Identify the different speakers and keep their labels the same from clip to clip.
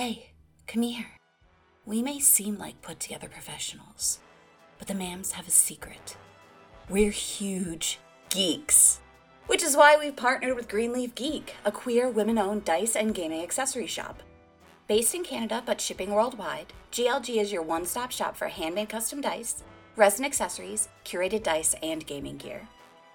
Speaker 1: Hey, come here. We may seem like put together professionals, but the mams have a secret. We're huge geeks. Which is why we've partnered with Greenleaf Geek, a queer women owned dice and gaming accessory shop. Based in Canada but shipping worldwide, GLG is your one stop shop for handmade custom dice, resin accessories, curated dice, and gaming gear.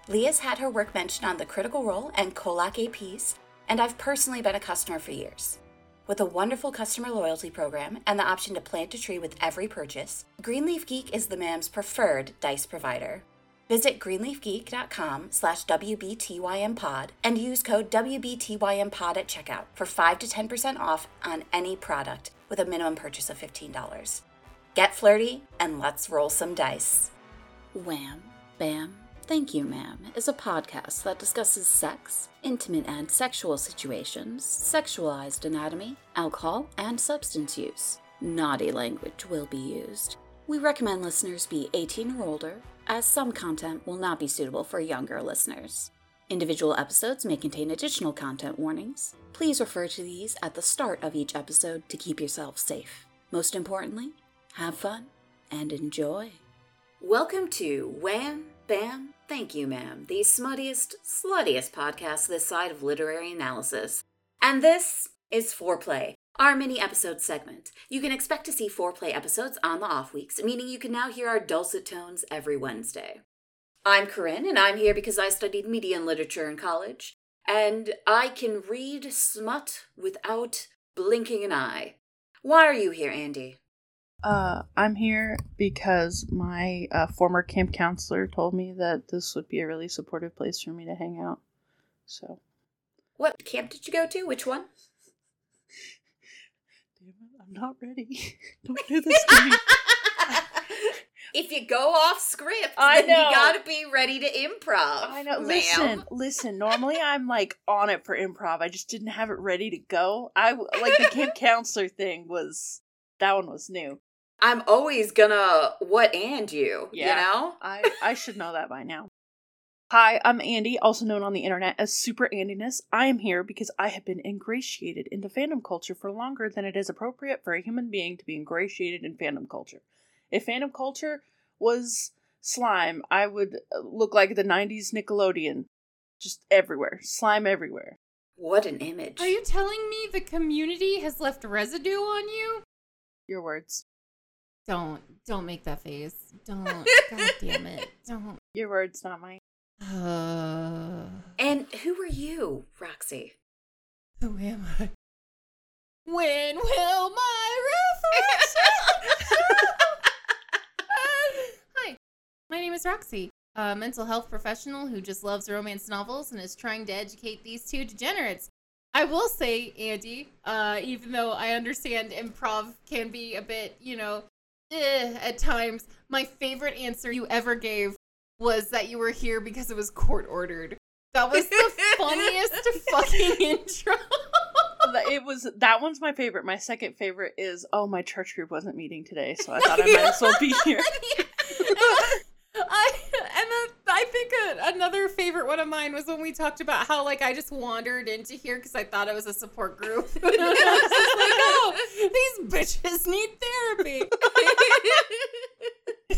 Speaker 1: Leah's had her work mentioned on the Critical Role and Kolak APs, and I've personally been a customer for years. With a wonderful customer loyalty program and the option to plant a tree with every purchase, Greenleaf Geek is the MAM's preferred dice provider. Visit greenleafgeek.com slash WBTYMpod and use code WBTYMpod at checkout for 5 to 10% off on any product with a minimum purchase of $15. Get flirty and let's roll some dice. Wham, bam, thank you, ma'am is a podcast that discusses sex, intimate and sexual situations, sexualized anatomy, alcohol, and substance use. Naughty language will be used. We recommend listeners be 18 or older, as some content will not be suitable for younger listeners. Individual episodes may contain additional content warnings. Please refer to these at the start of each episode to keep yourself safe. Most importantly, have fun and enjoy. Welcome to Wham Bam Thank You Ma'am, the smuttiest, sluttiest podcast this side of literary analysis. And this is Foreplay, our mini episode segment. You can expect to see foreplay episodes on the off weeks, meaning you can now hear our dulcet tones every Wednesday. I'm Corinne, and I'm here because I studied media and literature in college, and I can read smut without blinking an eye. Why are you here, Andy?
Speaker 2: Uh, I'm here because my uh, former camp counselor told me that this would be a really supportive place for me to hang out. So.
Speaker 1: What camp did you go to? Which one?
Speaker 2: Damn it, I'm not ready. Don't do this to me.
Speaker 1: if you go off script,
Speaker 2: I
Speaker 1: then
Speaker 2: know.
Speaker 1: you gotta be ready to improv.
Speaker 2: I know.
Speaker 1: ma'am.
Speaker 2: Listen, listen. Normally, I'm like on it for improv. I just didn't have it ready to go. I like the camp counselor thing was that one was new.
Speaker 1: I'm always gonna what and you,
Speaker 2: Yeah.
Speaker 1: you know?
Speaker 2: I I should know that by now. Hi, I'm Andy, also known on the internet as Super Andiness. I am here because I have been ingratiated into fandom culture for longer than it is appropriate for a human being to be ingratiated in fandom culture. If fandom culture was slime, I would uh, look like the 90s Nickelodeon. Just everywhere. Slime everywhere.
Speaker 1: What an image.
Speaker 3: Are you telling me the community has left residue on you?
Speaker 2: Your words.
Speaker 3: Don't don't make that face. Don't. God damn it. Don't.
Speaker 2: Your words, not mine.
Speaker 3: Uh,
Speaker 1: and who are you, Roxy?
Speaker 3: who am I? When will my reflection? Hi, my name is Roxy, a mental health professional who just loves romance novels and is trying to educate these two degenerates. I will say, Andy, uh, even though I understand improv can be a bit, you know, eh, at times, my favorite answer you ever gave was that you were here because it was court ordered. That was the funniest fucking intro.
Speaker 2: It was that one's my favorite. My second favorite is oh my church group wasn't meeting today, so I thought I might as well be here
Speaker 3: and then I think a, another favorite one of mine was when we talked about how like I just wandered into here because I thought it was a support group. I was just like, oh, these bitches need therapy. the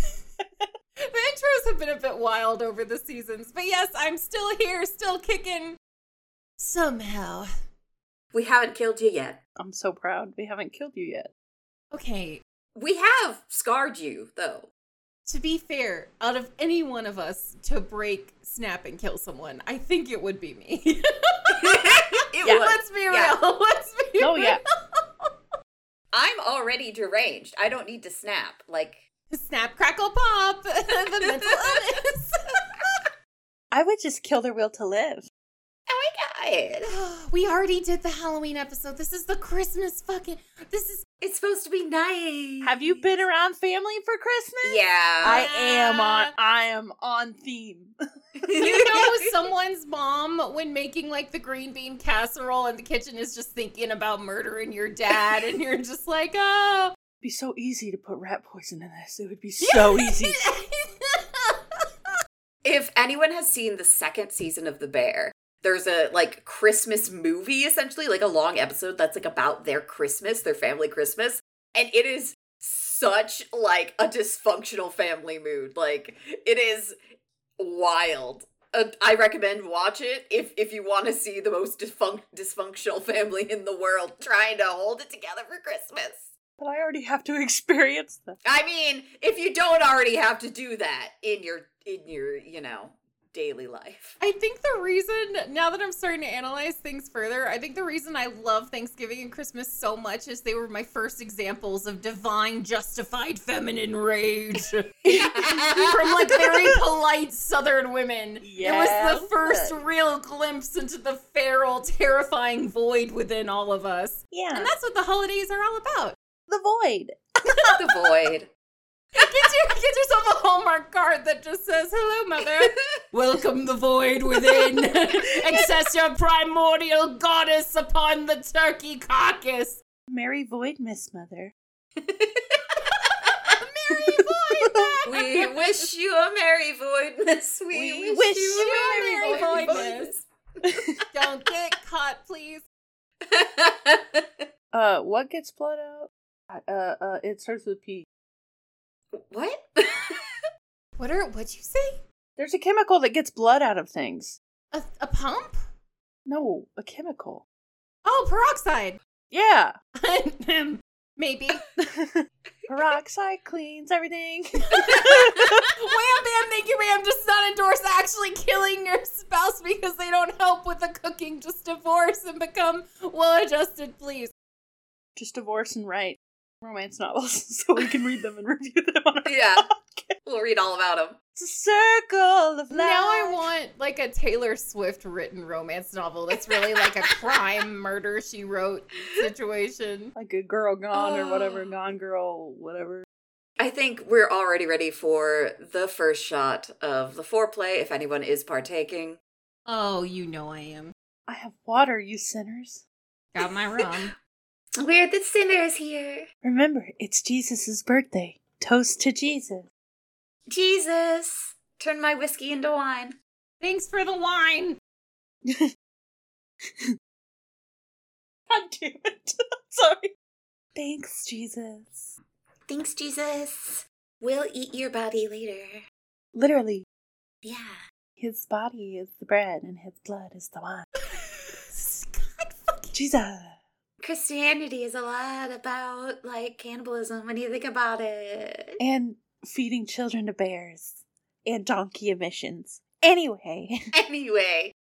Speaker 3: intros have been a bit wild over the seasons, but yes, I'm still here, still kicking. Somehow.
Speaker 1: we haven't killed you yet.
Speaker 2: I'm so proud. We haven't killed you yet.
Speaker 3: Okay,
Speaker 1: We have scarred you, though.
Speaker 3: To be fair, out of any one of us to break, snap, and kill someone, I think it would be me.
Speaker 1: it
Speaker 2: Yeah.
Speaker 1: would.
Speaker 3: Let's be real. Let's be
Speaker 2: Oh
Speaker 3: real.
Speaker 2: yeah.
Speaker 1: I'm already deranged. I don't need to snap. Like,
Speaker 3: Snap, crackle, pop. the mental illness.
Speaker 2: I would just kill their will to live.
Speaker 1: Oh my god.
Speaker 3: we already did the Halloween episode. This is the Christmas fucking. This is.
Speaker 1: It's supposed to be nice.
Speaker 2: Have you been around family for Christmas?
Speaker 1: Yeah.
Speaker 2: I am on I am on theme.
Speaker 3: You know, someone's mom, when making like the green bean casserole in the kitchen, is just thinking about murdering your dad, and you're just like, oh.
Speaker 2: It'd be so easy to put rat poison in this. It would be so easy.
Speaker 1: if anyone has seen the second season of The Bear, there's a like Christmas movie essentially, like a long episode that's like about their Christmas, their family Christmas, and it is such like a dysfunctional family mood. Like it is wild. Uh, I recommend watch it if if you want to see the most dysfunc- dysfunctional family in the world trying to hold it together for Christmas.
Speaker 2: But I already have to experience that.
Speaker 1: I mean, if you don't already have to do that in your in your, you know, daily life.
Speaker 3: I think the reason, now that I'm starting to analyze things further, I think the reason I love Thanksgiving and Christmas so much is they were my first examples of divine, justified feminine rage. From like very polite Southern women. It was the first real glimpse into the feral, terrifying void within all of us.
Speaker 2: Yeah.
Speaker 3: And that's what the holidays are all about.
Speaker 2: the void.
Speaker 1: the void.
Speaker 3: Get, you, get yourself a Hallmark card that just says, Hello, mother. Welcome the void within. Access your primordial goddess upon the turkey carcass.
Speaker 2: Merry void, Miss Mother.
Speaker 3: Merry void back.
Speaker 1: We wish you a merry voidness. We,
Speaker 2: We
Speaker 1: wish,
Speaker 2: wish
Speaker 1: you
Speaker 3: you
Speaker 1: a
Speaker 3: a
Speaker 1: merry
Speaker 3: merry
Speaker 1: voidness.
Speaker 3: Don't get caught, please.
Speaker 2: Uh, what gets blood out? Uh, uh, it starts with P.
Speaker 1: what?
Speaker 3: What are what'd you say?
Speaker 2: There's a chemical that gets blood out of things.
Speaker 3: A, a pump?
Speaker 2: No, a chemical.
Speaker 3: Oh, peroxide.
Speaker 2: Yeah.
Speaker 3: Maybe.
Speaker 2: Peroxide cleans everything.
Speaker 3: Wham bam, thank you, ma'am. Does not endorse actually killing your spouse because they don't help with the cooking. Just divorce and become well adjusted, please.
Speaker 2: Just divorce and write romance novels so we can read them and review them on our
Speaker 1: yeah,
Speaker 2: podcast.
Speaker 1: we'll read all about them.
Speaker 2: It's a circle of life.
Speaker 3: Now I want like a Taylor Swift written romance novel that's really like a crime murder she wrote situation.
Speaker 2: like a girl gone or whatever, ah.
Speaker 1: Oh.
Speaker 2: gone girl, whatever.
Speaker 1: I think we're already ready for the first shot of the foreplay. If anyone is partaking,
Speaker 3: Oh, you know I am.
Speaker 2: I have water, you sinners.
Speaker 3: Got my rum.
Speaker 1: We're the sinners here.
Speaker 2: Remember, it's Jesus' birthday. Toast to Jesus.
Speaker 1: Jesus, turn my whiskey into wine.
Speaker 3: Thanks for the wine.
Speaker 2: God damn it. Sorry. Thanks, Jesus.
Speaker 1: Thanks, Jesus. We'll eat your body later.
Speaker 2: Literally,
Speaker 1: Yeah.
Speaker 2: his body is the bread and his blood is the wine.
Speaker 3: God fucking
Speaker 2: Jesus.
Speaker 1: Christianity is a lot about like cannibalism when you think about it.
Speaker 2: And feeding children to bears. And donkey emissions. Anyway.
Speaker 1: Anyway,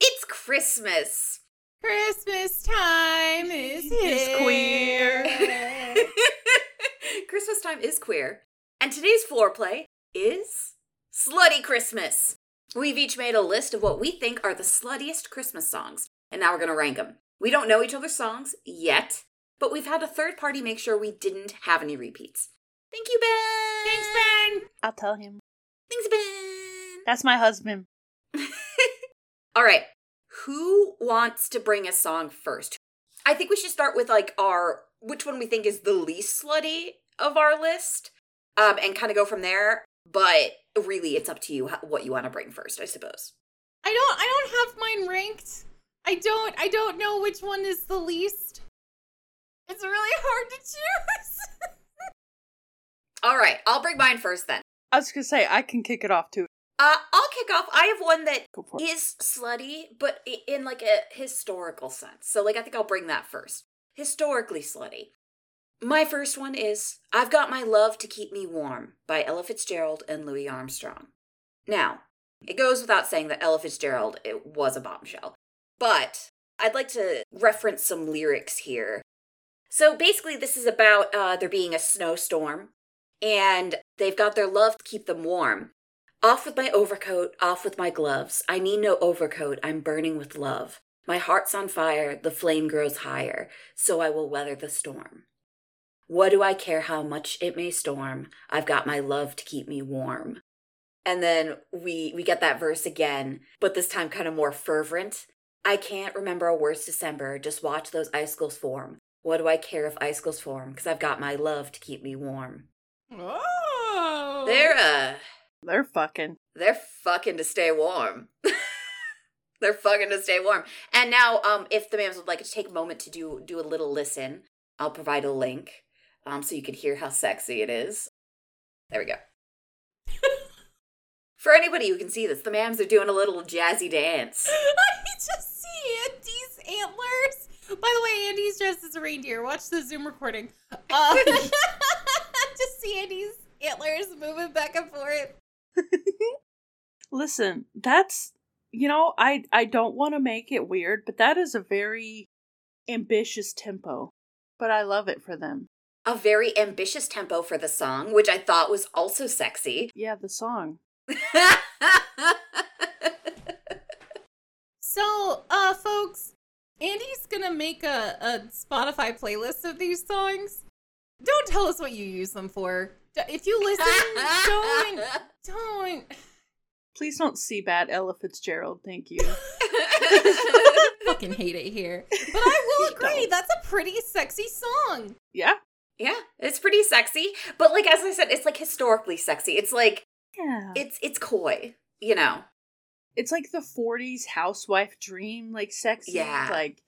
Speaker 1: it's Christmas.
Speaker 3: Christmas time is
Speaker 2: is queer.
Speaker 1: Christmas time is queer. And today's foreplay is Slutty Christmas. We've each made a list of what we think are the sluttiest Christmas songs, and now we're going to rank them. We don't know each other's songs yet, but we've had a third party make sure we didn't have any repeats. Thank you, Ben.
Speaker 3: Thanks, Ben.
Speaker 2: I'll tell him.
Speaker 1: Thanks, Ben.
Speaker 2: That's my husband.
Speaker 1: All right. Who wants to bring a song first? I think we should start with like our which one we think is the least slutty of our list, um, and kind of go from there. But really, it's up to you what you want to bring first, I suppose.
Speaker 3: I don't I don't have mine ranked. I don't I don't know which one is the least. It's really hard to choose.
Speaker 1: All right, I'll bring mine first then.
Speaker 2: I was gonna say, I can kick it off too.
Speaker 1: Uh, I'll kick off. I have one that
Speaker 2: Go for it.
Speaker 1: is slutty, but in like a historical sense. So, like, I think I'll bring that first. Historically slutty. My first one is I've Got My Love to Keep Me Warm by Ella Fitzgerald and Louis Armstrong. Now, it goes without saying that Ella Fitzgerald it was a bombshell, but I'd like to reference some lyrics here. So basically, this is about uh, there being a snowstorm, and they've got their love to keep them warm. Off with my overcoat, off with my gloves. I need no overcoat, I'm burning with love. My heart's on fire, the flame grows higher, so I will weather the storm. What do I care how much it may storm? I've got my love to keep me warm. And then we we get that verse again, but this time kind of more fervent. I can't remember a worse December, just watch those icicles form. What do I care if icicles form? Because I've got my love to keep me warm.
Speaker 3: Oh.
Speaker 1: They're uh
Speaker 2: They're fucking.
Speaker 1: they're fucking to stay warm. They're fucking to stay warm. And now, um, if the mams would like to take a moment to do do a little listen, I'll provide a link, um, so you can hear how sexy it is. There we go. For anybody who can see this, the mams are doing a little jazzy dance.
Speaker 3: I just see Andy's antlers. By the way, Andy's dressed as a reindeer. Watch the Zoom recording. Uh, just see Andy's antlers moving back and forth.
Speaker 2: Listen, that's you know, I I don't want to make it weird, but that is a very ambitious tempo. But I love it for them.
Speaker 1: A very ambitious tempo for the song, which I thought was also sexy.
Speaker 2: Yeah, the song.
Speaker 3: So, uh, folks, Andy's gonna make a, a Spotify playlist of these songs. Don't tell us what you use them for. If you listen, don't, don't.
Speaker 2: Please don't see bad Ella Fitzgerald, thank you.
Speaker 3: Fucking hate it here. But I will agree, that's a pretty sexy song.
Speaker 2: yeah?
Speaker 1: yeah, it's pretty sexy. But like as I said, it's like historically sexy. It's like
Speaker 2: Yeah.
Speaker 1: it's it's coy, you know.
Speaker 2: It's like the 40s housewife dream like sexy
Speaker 1: Yeah.
Speaker 2: like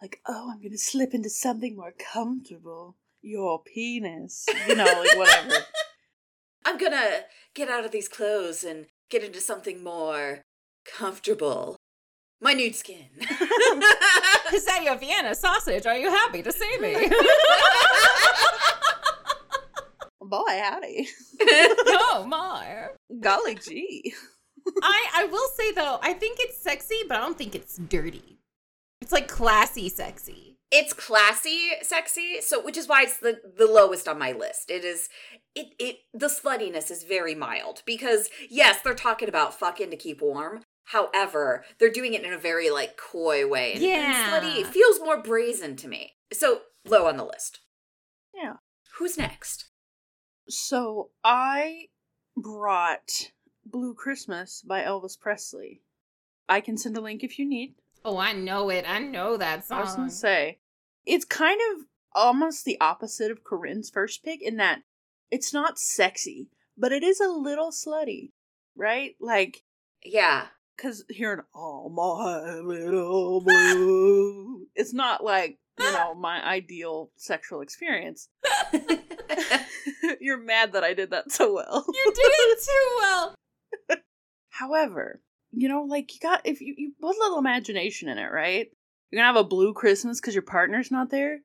Speaker 2: like oh i'm gonna slip into something more comfortable your penis you know like whatever
Speaker 1: I'm gonna get out of these clothes and get into something more comfortable. My nude skin.
Speaker 3: Is that your Vienna sausage? Are you happy to see me?
Speaker 2: boy howdy
Speaker 3: oh my.
Speaker 2: golly gee
Speaker 3: I I will say though, I think it's sexy, but I don't think it's dirty. It's like classy sexy.
Speaker 1: it's classy sexy so which is why it's the the lowest on my list. It is it it the sluttiness is very mild because yes they're talking about fucking to keep warm. However they're doing it in a very like coy way and, and
Speaker 3: Yeah.
Speaker 1: slutty. Feels more brazen to me. So low on the list.
Speaker 2: Yeah.
Speaker 1: Who's next?
Speaker 2: So i brought blue christmas by elvis presley i can send a link if you need
Speaker 3: Oh, I know it. I know that
Speaker 2: I was
Speaker 3: song.
Speaker 2: gonna say, it's kind of almost the opposite of Corinne's first pick in that it's not sexy, but it is a little slutty, right? Like,
Speaker 1: yeah
Speaker 2: because hearing "Oh my little blue," it's not like you know my ideal sexual experience. You're mad that I did that so well.
Speaker 3: You did it too well.
Speaker 2: However, you know, like you got if you, you put a little imagination in it, right? You're gonna have a blue Christmas because your partner's not there.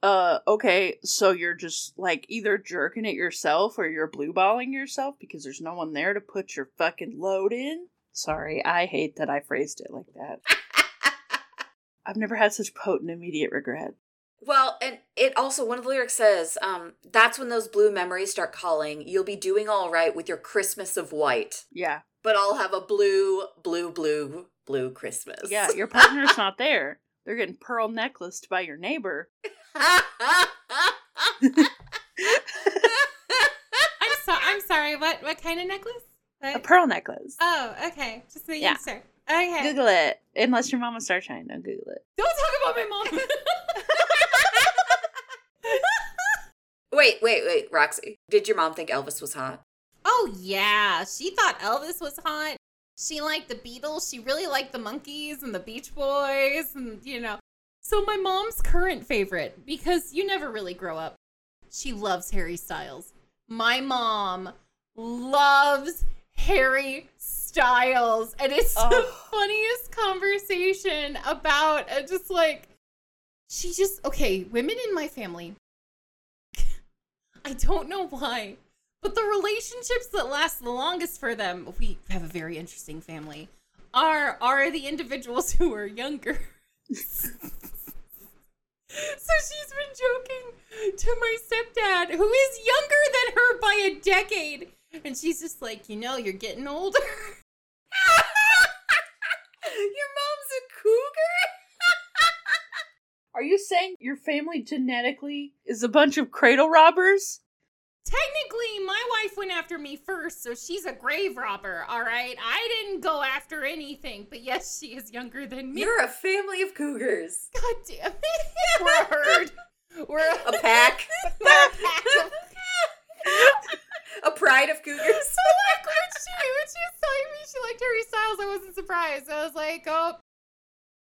Speaker 2: Uh, okay, so you're just like either jerking it yourself or you're blue balling yourself because there's no one there to put your fucking load in. Sorry, I hate that I phrased it like that. I've never had such potent immediate regret.
Speaker 1: well and it also one of the lyrics says um that's when those blue memories start calling you'll be doing all right with your christmas of white
Speaker 2: Yeah,
Speaker 1: but i'll have a blue blue blue blue christmas
Speaker 2: yeah, your partner's not there. They're getting pearl necklaced by your neighbor.
Speaker 3: I'm so I'm sorry. What what kind of necklace?
Speaker 2: A pearl necklace.
Speaker 3: Oh, okay. Just making
Speaker 2: Yeah.
Speaker 3: sure. Okay.
Speaker 2: Google it. Unless your mama starshine, don't Google it.
Speaker 3: Don't talk about my mom.
Speaker 1: wait wait wait roxy did your mom think elvis was hot
Speaker 3: oh yeah, she thought Elvis was hot. She liked the Beatles. She really liked the Monkees and the Beach Boys, and you know. So my mom's current favorite because you never really grow up. She loves Harry Styles. My mom loves Harry Styles, and it's the funniest conversation about uh, just like she just okay. Women in my family, I don't know why, but the relationships that last the longest for them, we have a very interesting family, are are the individuals who are younger. So she's been joking to my stepdad, who is younger than her by a decade. And she's just like, you know, you're getting older.
Speaker 1: your mom's a cougar
Speaker 2: Are you saying your family genetically is a bunch of cradle robbers?
Speaker 3: Technically, my wife went after me first, so she's a grave robber, all right? I didn't go after anything, but yes, she is younger than me.
Speaker 1: you're a family of cougars
Speaker 3: God damn it. We're a herd. We're a,
Speaker 1: a pack
Speaker 3: we're a pack of
Speaker 1: a pride of cougars
Speaker 3: So like when she when she was telling me she liked Harry Styles, I wasn't surprised. I was like, oh,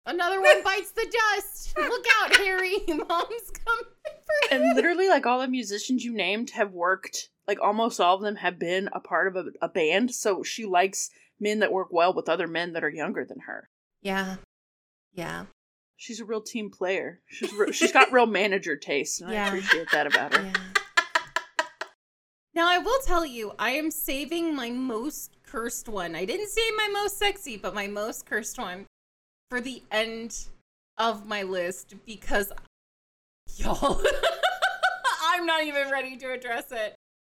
Speaker 3: bites the dust. Look out, Harry. Mom's coming for you.
Speaker 2: And literally, like all the musicians you named have worked. Like almost all of them have been a part of a, a band. So she likes men that work well with other men that are younger than her.
Speaker 3: Yeah. Yeah.
Speaker 2: She's a real team player. She's re- she's got real manager taste, and
Speaker 3: Yeah.
Speaker 2: I appreciate that about her.
Speaker 3: Yeah. Now I will tell you, I am saving my most cursed one. I didn't say my most sexy, but my most cursed one for the end of my list because y'all I'm not even ready to address it.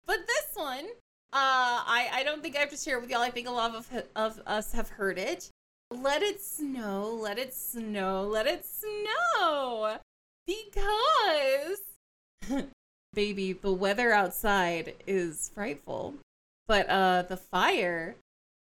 Speaker 3: But this one, uh I I don't think I have to share it with y'all. I think a lot of of us have heard it. Let it snow, let it snow, let it snow. Because baby, the weather outside is frightful. But uh the fire,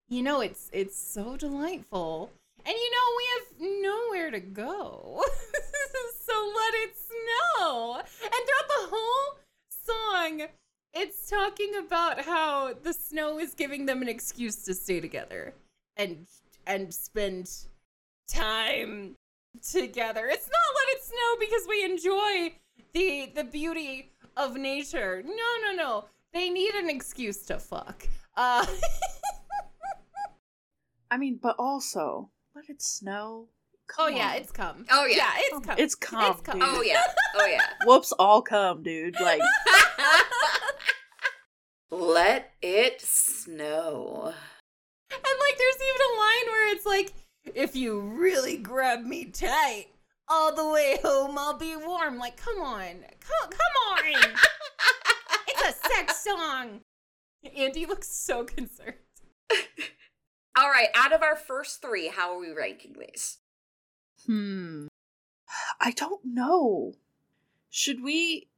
Speaker 3: you know, it's it's so delightful. And you know, we have nowhere to go. so let it snow. And throughout the whole song, it's talking about how the snow is giving them an excuse to stay together and and spend time together. It's not let it snow because we enjoy the the beauty of nature. No, no, no. They need an excuse to fuck. Uh
Speaker 2: I mean, but also, let it snow.
Speaker 3: Oh
Speaker 2: Come
Speaker 3: yeah, it's come.
Speaker 1: Oh, yeah.
Speaker 3: Yeah, it's come.
Speaker 2: It's come,
Speaker 3: It's come.
Speaker 1: Oh yeah. Oh yeah.
Speaker 2: whoops, all come, dude. Like,
Speaker 1: Let it snow.
Speaker 3: And like there's even a line where it's like, if you really grab me tight, all the way home I'll be warm. Like, come on. Come come on. it's a sex song. Andy looks so concerned.
Speaker 1: All right, out of our first three, how are we ranking these?
Speaker 2: hmm. I don't know. Should we.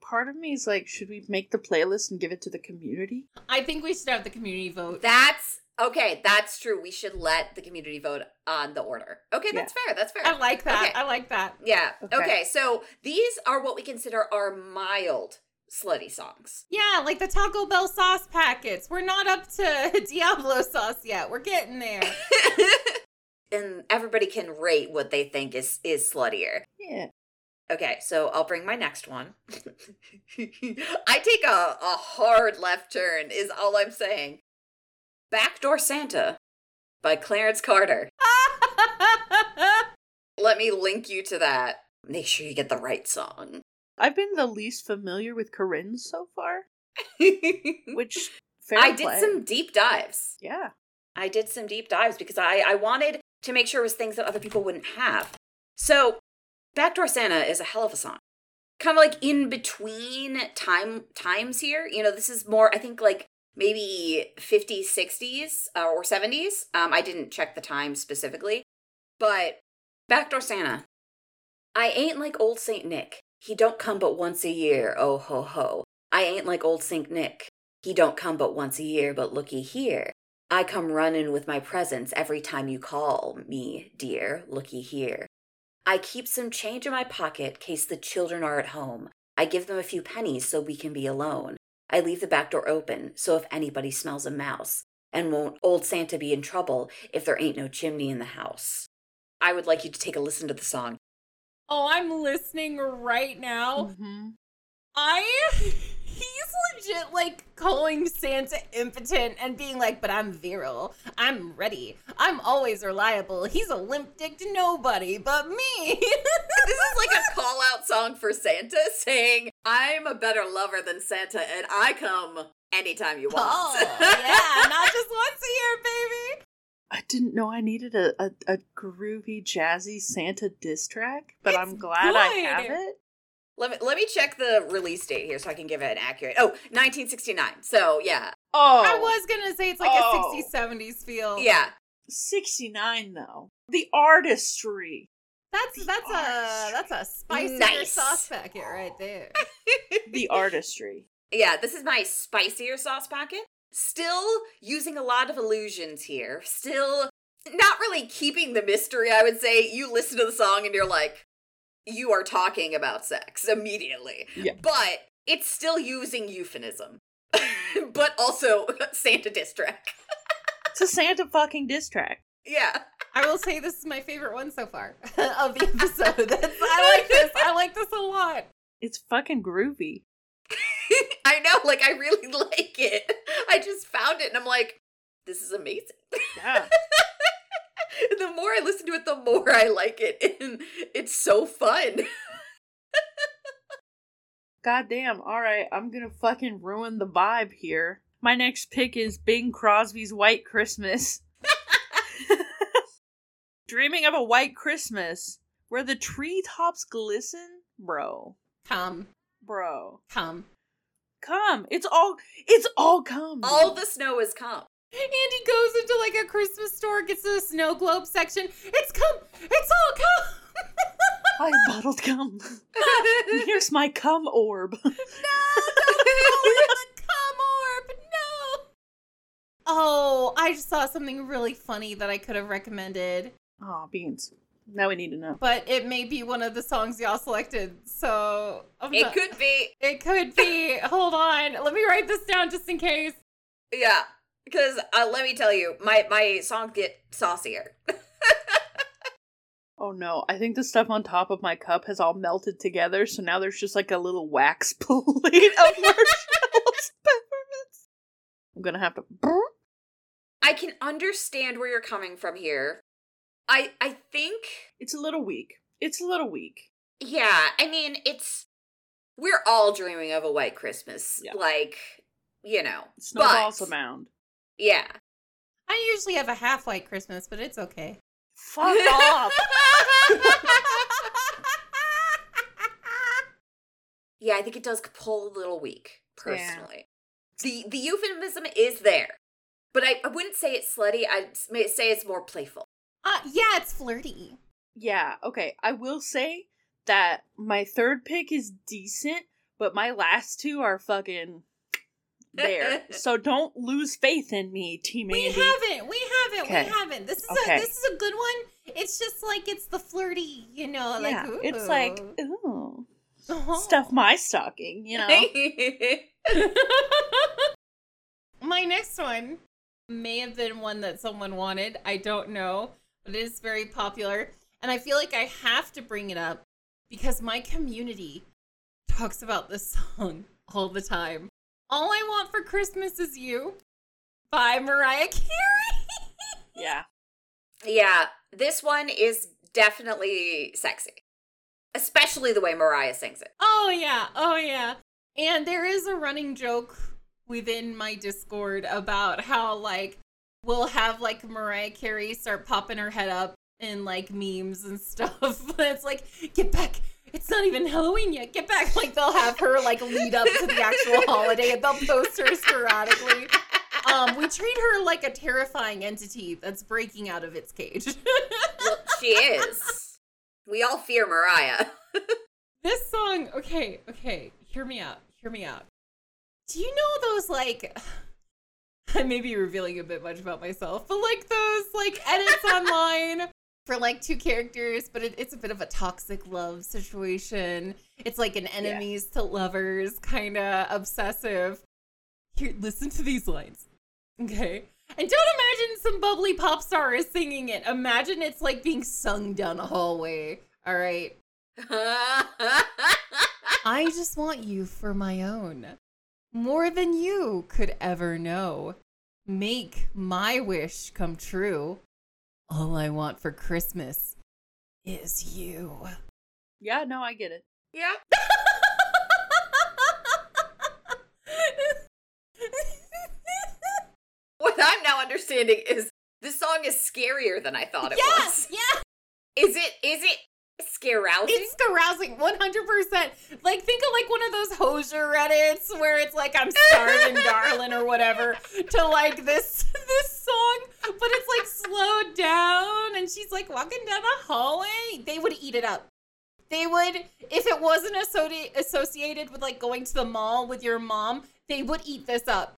Speaker 2: Part of me is like, should we make the playlist and give it to the community?
Speaker 3: I think we should have the community vote.
Speaker 1: That's okay. That's true. We should let the community vote on the order. Okay, that's fair. That's fair.
Speaker 3: I like that.
Speaker 1: Okay.
Speaker 3: I like that.
Speaker 1: Yeah.
Speaker 2: Okay.
Speaker 1: Okay. So these are what we consider our mild slutty songs.
Speaker 3: Yeah, like the Taco Bell sauce packets. We're not up to Diablo sauce yet. We're getting there.
Speaker 1: and everybody can rate what they think is is sluttier.
Speaker 2: Yeah.
Speaker 1: Okay, so I'll bring my next one. I take a, a hard left turn, is all I'm saying. Backdoor Santa by Clarence Carter. Let me link you to that. Make sure you get the right song.
Speaker 2: I've been the least familiar with Corinne so far, which. Fair
Speaker 1: I did some deep dives.
Speaker 2: Yeah.
Speaker 1: I did some deep dives because I, I wanted to make sure it was things that other people wouldn't have. So, Backdoor Santa is a hell of a song. Kind of like in between time times here. You know, this is more, I think, like maybe 50s, 60s, uh, or 70s. Um, I didn't check the time specifically. But Backdoor Santa. I ain't like old Saint Nick. He don't come but once a year, oh ho ho. I ain't like old Saint Nick. He don't come but once a year, but looky here. I come runnin' with my presents every time you call me, dear. Looky here. I keep some change in my pocket case the children are at home. I give them a few pennies so we can be alone. I leave the back door open so if anybody smells a mouse. And won't old Santa be in trouble if there ain't no chimney in the house? I would like you to take a listen to the song.
Speaker 3: Oh, I'm listening right now.
Speaker 2: hmm
Speaker 3: I he's legit like calling Santa impotent and being like, but I'm virile. I'm ready. I'm always reliable. He's a limp dicked nobody but me.
Speaker 1: this is like a call out song for Santa saying, I'm a better lover than Santa and I come anytime you want.
Speaker 3: oh, yeah, not just once a year, baby.
Speaker 2: I didn't know I needed a, a, a groovy, jazzy Santa diss track, but I'm
Speaker 3: It's
Speaker 2: glad I have it.
Speaker 1: Let me let me check the release date here so I can give it an accurate. Oh, 1969. So, yeah.
Speaker 2: Oh,
Speaker 3: I was gonna say it's like
Speaker 2: Oh.
Speaker 3: a 60s, 70s feel.
Speaker 1: Yeah.
Speaker 2: 69 though. The artistry.
Speaker 3: That's that's a that's a spicier
Speaker 1: Nice.
Speaker 3: sauce packet right there.
Speaker 2: The artistry.
Speaker 1: Yeah, this is my spicier sauce packet. Still using a lot of illusions here. Still not really keeping the mystery, I would say. You listen to the song and you're like, you are talking about sex immediately.
Speaker 2: Yeah.
Speaker 1: But it's still using euphemism. but also Santa diss track.
Speaker 2: It's a Santa fucking diss track.
Speaker 1: Yeah.
Speaker 3: I will say this is my favorite one so far of the episode. I like this. I like this a lot.
Speaker 2: It's fucking groovy.
Speaker 1: I know, like I really like it. I just found it and I'm like, this is amazing.
Speaker 2: Yeah.
Speaker 1: the more I listen to it, the more I like it. And it's so fun.
Speaker 2: God damn, All right, I'm gonna fucking ruin the vibe here. My next pick is Bing Crosby's White Christmas. Dreaming of a white Christmas where the treetops glisten? Bro.
Speaker 3: Come,
Speaker 2: Bro.
Speaker 3: come.
Speaker 2: Come. It's all it's all come.
Speaker 1: All the snow has come.
Speaker 3: Andy goes into like a Christmas store, gets to the snow globe section. It's come. It's all come.
Speaker 2: I bottled cum. Here's my cum orb.
Speaker 3: No, don't call it the cum orb. No. Oh, I just saw something really funny that I could have recommended,
Speaker 2: Aw, beans. Now we need to know.
Speaker 3: but it may be one of the songs y'all selected. So I'm
Speaker 1: It
Speaker 3: not-
Speaker 1: could be,
Speaker 3: It could be. Hold on. Let me write this down just in case.
Speaker 1: yeah. Because uh, let me tell you, my my songs get saucier.
Speaker 2: Oh no, I think the stuff on top of my cup has all melted together, so now there's just like a little wax plate of marshmallows peppermints. I'm gonna have to.
Speaker 1: I can understand where you're coming from here. I I think
Speaker 2: It's a little weak. It's a little weak.
Speaker 1: yeah, I mean it's we're all dreaming of a white Christmas.
Speaker 2: Yeah.
Speaker 1: Like, you know.
Speaker 2: Snowballs
Speaker 1: but,
Speaker 2: abound.
Speaker 1: Yeah.
Speaker 3: I usually have a half white Christmas, but it's okay.
Speaker 2: Fuck off.
Speaker 1: yeah, I think it does pull a little weak,
Speaker 2: Yeah.
Speaker 1: personally. The the euphemism is there. But I, I wouldn't say it's slutty, I'd say it's more playful.
Speaker 3: Uh, yeah, it's flirty.
Speaker 2: Yeah, okay. I will say that my third pick is decent, but my last two are fucking there. so don't lose faith in me, Team
Speaker 3: We
Speaker 2: Andy.
Speaker 3: haven't. We haven't. We haven't. This is
Speaker 2: Okay.
Speaker 3: a this is a good one. It's just like it's the flirty, you know, like
Speaker 2: yeah, it's like
Speaker 3: ooh.
Speaker 2: ooh,
Speaker 3: Oh.
Speaker 2: stuff my stocking, you know.
Speaker 3: My next one may have been one that someone wanted. I don't know, but it is very popular. And I feel like I have to bring it up because my community talks about this song all the time. All I Want for Christmas Is You by Mariah Carey.
Speaker 2: yeah.
Speaker 1: yeah, this one is definitely sexy. Especially the way Mariah sings it.
Speaker 3: Oh yeah, oh yeah. And there is a running joke within my Discord about how like we'll have like Mariah Carey start popping her head up in like memes and stuff. it's like, get back. It's not even Halloween yet. Get back. Like they'll have her like lead up to the actual holiday and they'll post her sporadically. Um, we treat her like a terrifying entity that's breaking out of its cage.
Speaker 1: well, she is. We all fear Mariah.
Speaker 3: This song, okay, okay, hear me out, hear me out. Do you know those like I may be revealing a bit much about myself, but like those like edits online for like two characters, but it, it's a bit of a toxic love situation. It's like an enemies to lovers kind of obsessive. Here, listen to these lines, okay? And don't imagine some bubbly pop star is singing it. Imagine it's like being sung down a hallway. All right. I just want you for my own. More than you could ever know. Make my wish come true. All I want for Christmas is you.
Speaker 2: Yeah, no, I get it.
Speaker 1: yeah. What I'm now understanding is this song is scarier than I thought it was.
Speaker 3: yes,
Speaker 1: was.
Speaker 3: yeah,
Speaker 1: Is it is it scarousing?
Speaker 3: it's arousing 100%. Like, think of like one of those Hozier Reddits where it's like, I'm starving, darling, or whatever, to like this this song, but it's like slowed down and she's like walking down a hallway. They would eat it up. They would, if it wasn't associ- associated with like going to the mall with your mom, they would eat this up.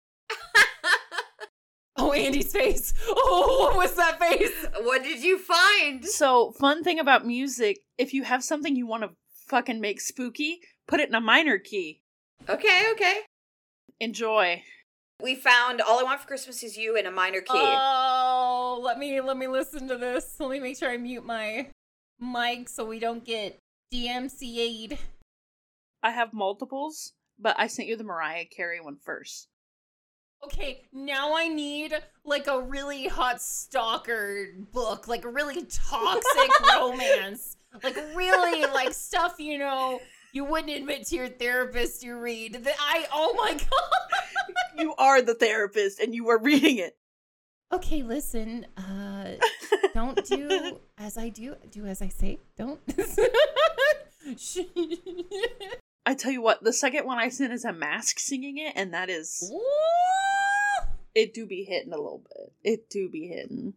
Speaker 3: Oh, Andy's face. Oh, what was that face?
Speaker 1: what did you find?
Speaker 2: So, fun thing about music, if you have something you want to fucking make spooky, put it in a minor key.
Speaker 1: Okay, okay.
Speaker 2: Enjoy.
Speaker 1: We found All I Want for Christmas Is You in a minor key.
Speaker 3: Oh. Let me let me listen to this. Let me make sure I mute my mic so we don't get DMCA'd.
Speaker 2: I have multiples, but I sent you the Mariah Carey one first.
Speaker 3: Okay, now I need like a really hot stalker book, like a really toxic romance. Like really like stuff, you know, you wouldn't admit to your therapist you read. That I oh my god.
Speaker 2: You are the therapist and you are reading it.
Speaker 3: Okay, listen. Uh don't do as I do, do as I say. Don't.
Speaker 2: I tell you what, the second one I sent is a mask singing it, and that is it do be hitting a little bit. It do be hitting.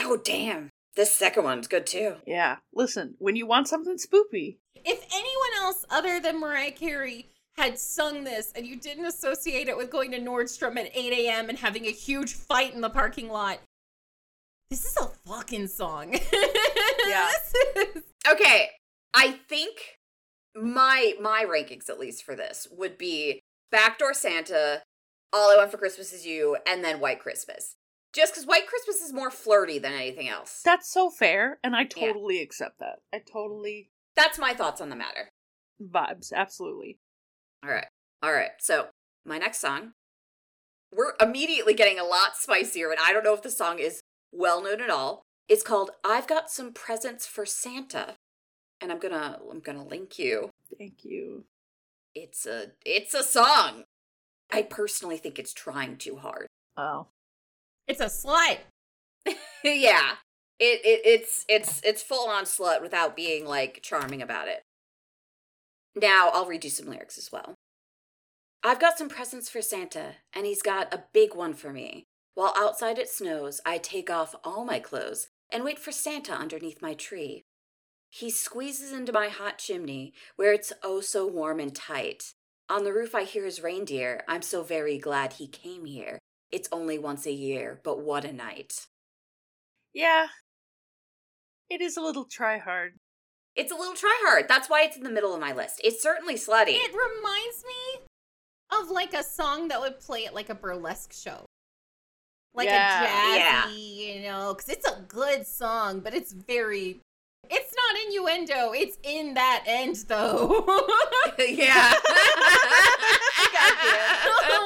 Speaker 1: Oh, damn. This second one's good too.
Speaker 2: Yeah. Listen, when you want something spoopy,
Speaker 3: if anyone else other than Mariah Carey had sung this and you didn't associate it with going to Nordstrom at 8 a.m. and having a huge fight in the parking lot, this is a fucking song.
Speaker 2: Yeah.
Speaker 3: Is-
Speaker 1: Okay, I think my my rankings at least for this would be Backdoor Santa, All I Want for Christmas Is You, and then White Christmas. Just because White Christmas is more flirty than anything else.
Speaker 2: that's so fair, and I totally accept that. I totally
Speaker 1: That's my thoughts on the matter.
Speaker 2: vibes, absolutely.
Speaker 1: All right. All right. So, my next song, we're immediately getting a lot spicier, and I don't know if the song is well known at all. It's called I've Got Some Presents for Santa. And I'm gonna I'm gonna link you.
Speaker 2: Thank you.
Speaker 1: It's a it's a song. I personally think it's trying too hard.
Speaker 2: Oh.
Speaker 3: it's a slut.
Speaker 1: yeah. It, it it's it's it's full on slut without being like charming about it. Now I'll read you some lyrics as well. I've got some presents for Santa, and he's got a big one for me. While outside it snows, I take off all my clothes and wait for Santa underneath my tree. He squeezes into my hot chimney, where it's oh so warm and tight. On the roof, I hear his reindeer. I'm so very glad he came here. It's only once a year, but what a night.
Speaker 2: Yeah. It is a little try hard.
Speaker 1: It's a little try hard. That's why it's in the middle of my list. It's certainly slutty.
Speaker 3: It reminds me of like a song that would play at like a burlesque show. Like
Speaker 2: Yeah.
Speaker 3: a
Speaker 1: Yeah.
Speaker 3: jazzy, you know, because it's a good song, but it's very. It's not innuendo. It's in that end, though.
Speaker 1: yeah.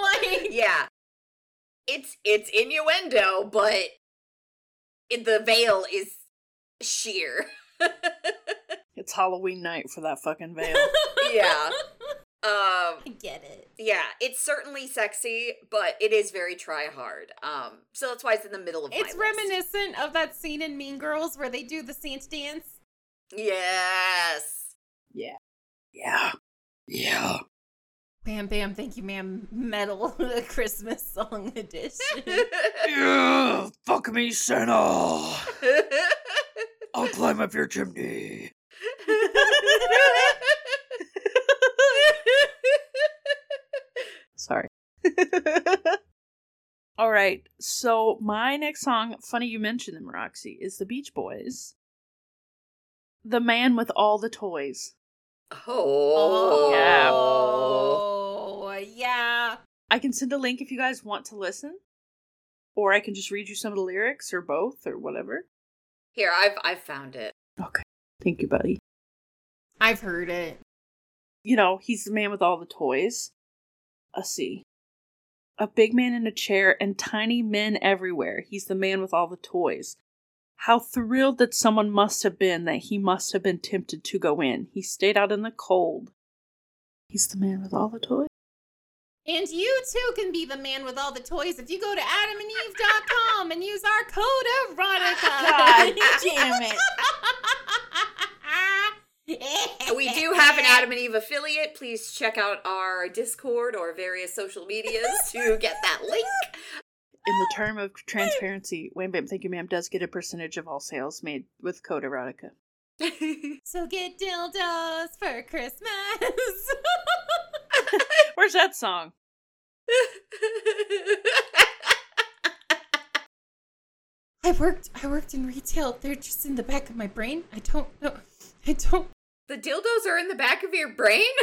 Speaker 3: Like-
Speaker 1: yeah. It's it's innuendo, but it, the veil is sheer.
Speaker 2: It's Halloween night for that fucking veil.
Speaker 1: yeah. Um
Speaker 3: I get it.
Speaker 1: yeah, it's certainly sexy, but it is very try hard. Um so that's why it's in the middle of
Speaker 3: It's
Speaker 1: my list.
Speaker 3: reminiscent of that scene in Mean Girls where they do the Santa dance.
Speaker 1: Yes.
Speaker 2: yeah. Yeah. Yeah.
Speaker 3: Bam, bam, thank you, ma'am. Metal Christmas song edition.
Speaker 2: Yeah. Fuck me, Santa. I'll climb up your chimney. All right. So my next song, funny you mentioned them, Roxy, is the Beach Boys. The man with all the toys.
Speaker 1: oh.
Speaker 2: Yeah.
Speaker 3: Oh, yeah.
Speaker 2: I can send a link if you guys want to listen. Or I can just read you some of the lyrics or both or whatever.
Speaker 1: Here, I've I've found it.
Speaker 2: Okay. Thank you, buddy.
Speaker 3: I've heard it.
Speaker 2: You know, he's the man with all the toys. Let's see. A big man in a chair and tiny men everywhere. He's the man with all the toys. How thrilled that someone must have been that he must have been tempted to go in. He stayed out in the cold. He's the man with all the toys.
Speaker 3: And you too can be the man with all the toys if you go to adamandeve.com and use our code erotica.
Speaker 2: God damn it.
Speaker 1: We do have an Adam and Eve affiliate. Please check out our Discord or various social medias to get that link.
Speaker 2: In the term of transparency, Wham Bam Thank You Ma'am does get a percentage of all sales made with code erotica.
Speaker 3: So get dildos for Christmas.
Speaker 2: Where's that song?
Speaker 3: I worked I worked in retail. They're just in the back of my brain. I don't know. I don't
Speaker 1: the dildos are in the back of your brain?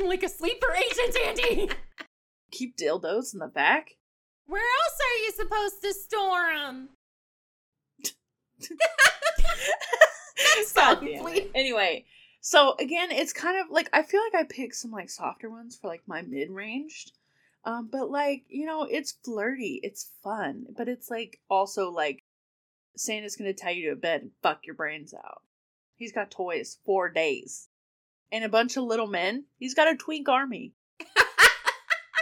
Speaker 3: Like a sleeper agent, Andy.
Speaker 2: Keep dildos in the back?
Speaker 3: Where else are you supposed to store them?
Speaker 2: It. Anyway, so again, it's kind of like I feel like I picked some like softer ones for like my mid ranged. Um, but like, you know, it's flirty, it's fun, but it's like also like Santa's gonna tie you to a bed and fuck your brains out. He's got toys four days. And a bunch of little men. He's got a twink army.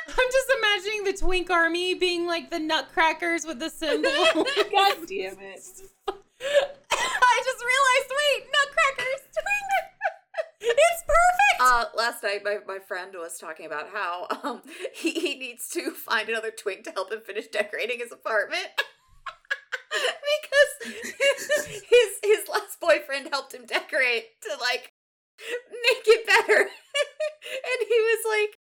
Speaker 3: I'm just imagining the Twink Army being like the Nutcrackers with the symbol.
Speaker 2: God damn it.
Speaker 3: I just realized, wait, Nutcrackers, Twink. It's perfect.
Speaker 1: Uh, last night, my, my friend was talking about how um he, he needs to find another twink to help him finish decorating his apartment. because his his last boyfriend helped him decorate to like make it better. and he was like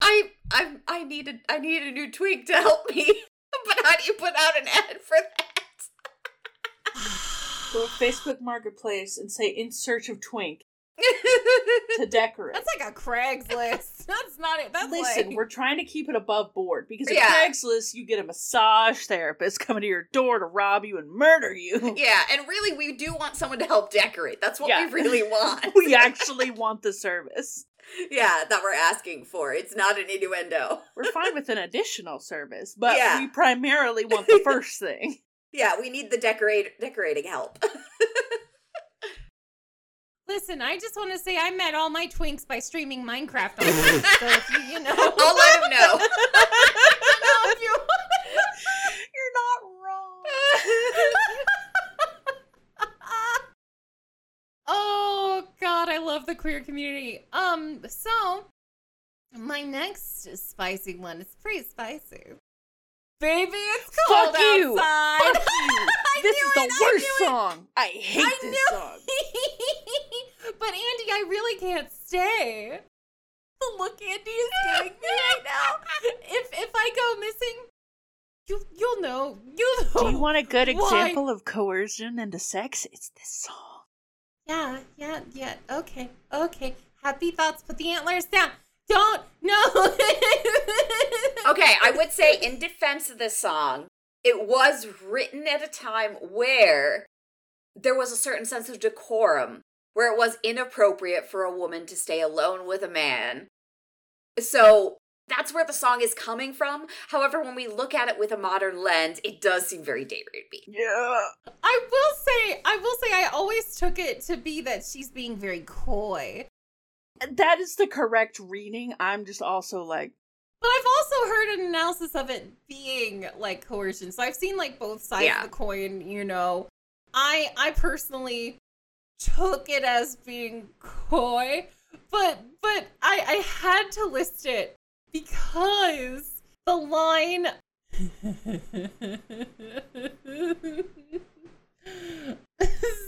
Speaker 1: I I I needed I need a new twink to help me. but how do you put out an ad for that?
Speaker 2: Go to Facebook Marketplace and say in search of twink to decorate.
Speaker 3: That's like a Craigslist. That's not it. That's
Speaker 2: Listen,
Speaker 3: like,
Speaker 2: we're trying to keep it above board because at
Speaker 1: Yeah.
Speaker 2: Craigslist you get a massage therapist coming to your door to rob you and murder you.
Speaker 1: yeah, and really we do want someone to help decorate. That's what
Speaker 2: Yeah.
Speaker 1: we really want.
Speaker 2: we actually want the service.
Speaker 1: yeah, that we're asking for. It's not an innuendo.
Speaker 2: We're fine with an additional service, but
Speaker 1: Yeah.
Speaker 2: we primarily want the first thing.
Speaker 1: Yeah, we need the decorate decorating help.
Speaker 3: Listen, I just want to say I met all my twinks by streaming Minecraft online. so if you, you know,
Speaker 1: I'll let him know.
Speaker 3: know you
Speaker 2: You're not wrong.
Speaker 3: oh god, I love the queer community. Um, so my next spicy one is pretty spicy. Baby, it's cold
Speaker 2: Fuck you.
Speaker 3: outside.
Speaker 2: Fuck you.
Speaker 3: I
Speaker 2: This
Speaker 3: knew
Speaker 2: is the
Speaker 3: it, I
Speaker 2: worst
Speaker 3: knew
Speaker 2: song. I hate
Speaker 3: I
Speaker 2: this
Speaker 3: knew-
Speaker 2: song.
Speaker 3: But Andy, I really can't stay. The look Andy is giving me right now. If if I go missing, you you'll know. You'll know.
Speaker 2: Do you want a good
Speaker 3: Why?
Speaker 2: example of coercion into sex? It's this song.
Speaker 3: Yeah, yeah, yeah. Okay, okay. Happy thoughts. Put the antlers down. Don't. No.
Speaker 1: okay, I would say in defense of this song, it was written at a time where there was a certain sense of decorum, where it was inappropriate for a woman to stay alone with a man. So that's where the song is coming from. However, when we look at it with a modern lens, it does seem very date rapey.
Speaker 2: Yeah.
Speaker 3: I will say, I will say, I always took it to be that she's being very coy.
Speaker 2: That is the correct reading. I'm just also like,
Speaker 3: But I've also heard an analysis of it being like coercion. So I've seen like both sides
Speaker 1: Yeah.
Speaker 3: of the coin, you know. I I personally took it as being coy, but but I I had to list it because the line